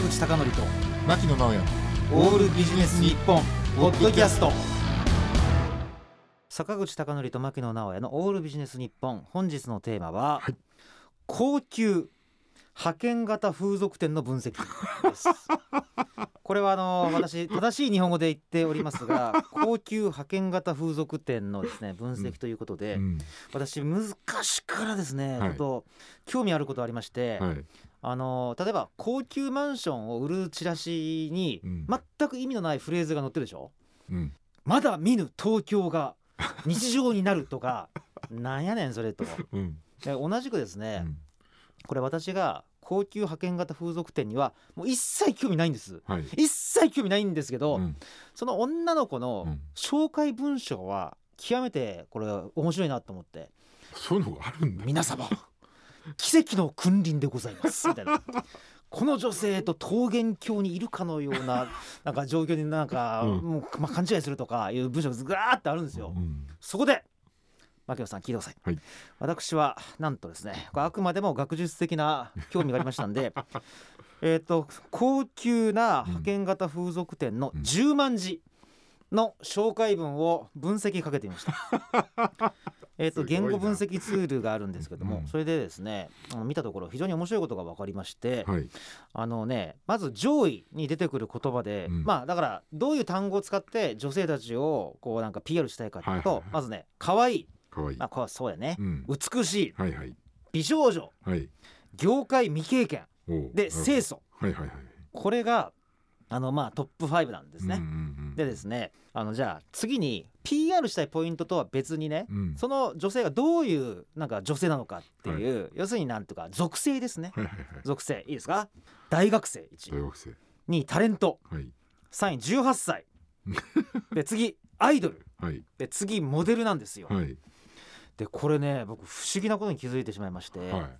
坂口孝則と牧野直哉オールビジネス日本ポッドキャスト。坂口孝則と牧野直哉のオールビジネス日本。本日のテーマは、はい。高級派遣型風俗店の分析です。これはあの私正しい日本語で言っておりますが高級派遣型風俗店のですね分析ということで、うん。私昔からですね、はい。ちょっと興味あることありまして、はいあの例えば高級マンションを売るチラシにうん。全く意味のないフレーズが載ってるでしょ？うん。まだ見ぬ東京が 日常になるとか。なんやねんそれと。うん。で同じくですね、これ私が高級派遣型風俗店にはもう一切興味ないんです。はい。一切興味ないんですけど、うん。その女の子のうん。紹介文章は極めてこれ面白いなと思って。そういうのがあるんだ。皆様奇跡の君臨でございます。みたいな。この女性と桃源郷にいるかのような なんか状況になんか、うん。もう、まあ、勘違いするとかいう文章がずらーってあるんですよ、うん。そこで牧野さん聞いてください、はい。私はなんとですねこれあくまでも学術的な興味がありましたんで えっと高級な派遣型風俗店のうん。10万字の紹介文を分析かけてみました。えっと言語分析ツールがあるんですけども、うん。それでですね見たところ非常に面白いことが分かりまして、はい。あのねまず上位に出てくる言葉で、うん。まあだからどういう単語を使って女性たちをこうなんか PR したいかというと、はいはいはい。まずね可愛い。可愛い。まあこそうやね、うん。美しい。はいはい。美少女。はい。業界未経験。で清楚。はいはいはい。これがあのまあトップ5なんですね。うんうんうんでですねあのじゃあ次に PR したいポイントとは別にね、うん。その女性がどういうなんか女性なのかっていう、要するになんていうか属性ですね。はいはいはい。属性いいですか？大学生1大学生。2位タレント。はい。3位18歳。で次アイドル。はい。で次モデルなんですよ、はい。でこれね僕不思議なことに気づいてしまいまして、はい。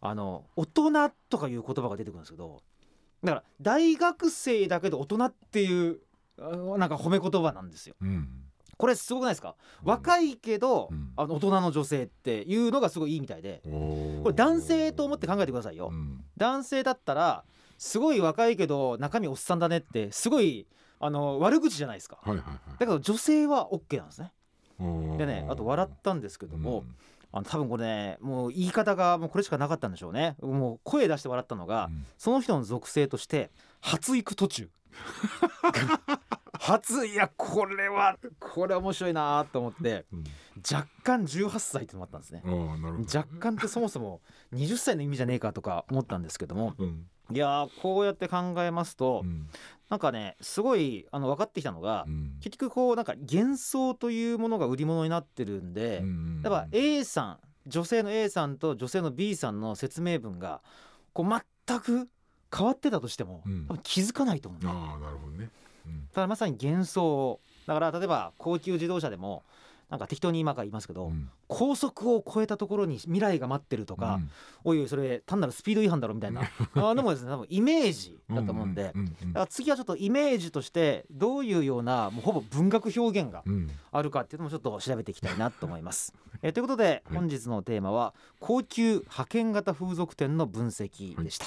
あの大人とかいう言葉が出てくるんですけどだから大学生だけど大人っていうなんか褒め言葉なんですよ。うん。これすごくないですか？若いけど、うん。あの大人の女性っていうのがすごいいいみたいで。これ男性と思って考えてくださいよ、うん。男性だったらすごい若いけど中身おっさんだねってすごいあの悪口じゃないですか。はいはいはい。だけど女性は OK なんですね。でねあと笑ったんですけども、うん。あの多分これねもう言い方がもうこれしかなかったんでしょうね。もう声出して笑ったのが、うん。その人の属性として発育途中 初いやこれはこれ面白いなと思ってうん。若干18歳ってのもあったんですね。若干ってそもそも20歳の意味じゃねえかとか思ったんですけどもうん。いやーこうやって考えますと、うん。なんかねすごいあの分かってきたのが、うん。結局こうなんか幻想というものが売り物になってるんで、うん。やっぱ A さん女性の A さんと女性の B さんの説明文がこう全く変わってたとしても、うん。多分気づかないと思う、だかああなるほどね。うん。らまさに幻想。をだから例えば高級自動車でもなんか適当に今から言いますけど、うん。高速を超えたところに未来が待ってるとか、うん。おいおいそれ単なるスピード違反だろみたいな。あでもですね多分イメージだと思うんで、次はちょっとイメージとしてどういうようなもうほぼ文学表現がうん。あるかっていうのもちょっと調べていきたいなと思います。えーということではい。本日のテーマは高級派遣型風俗店の分析でした。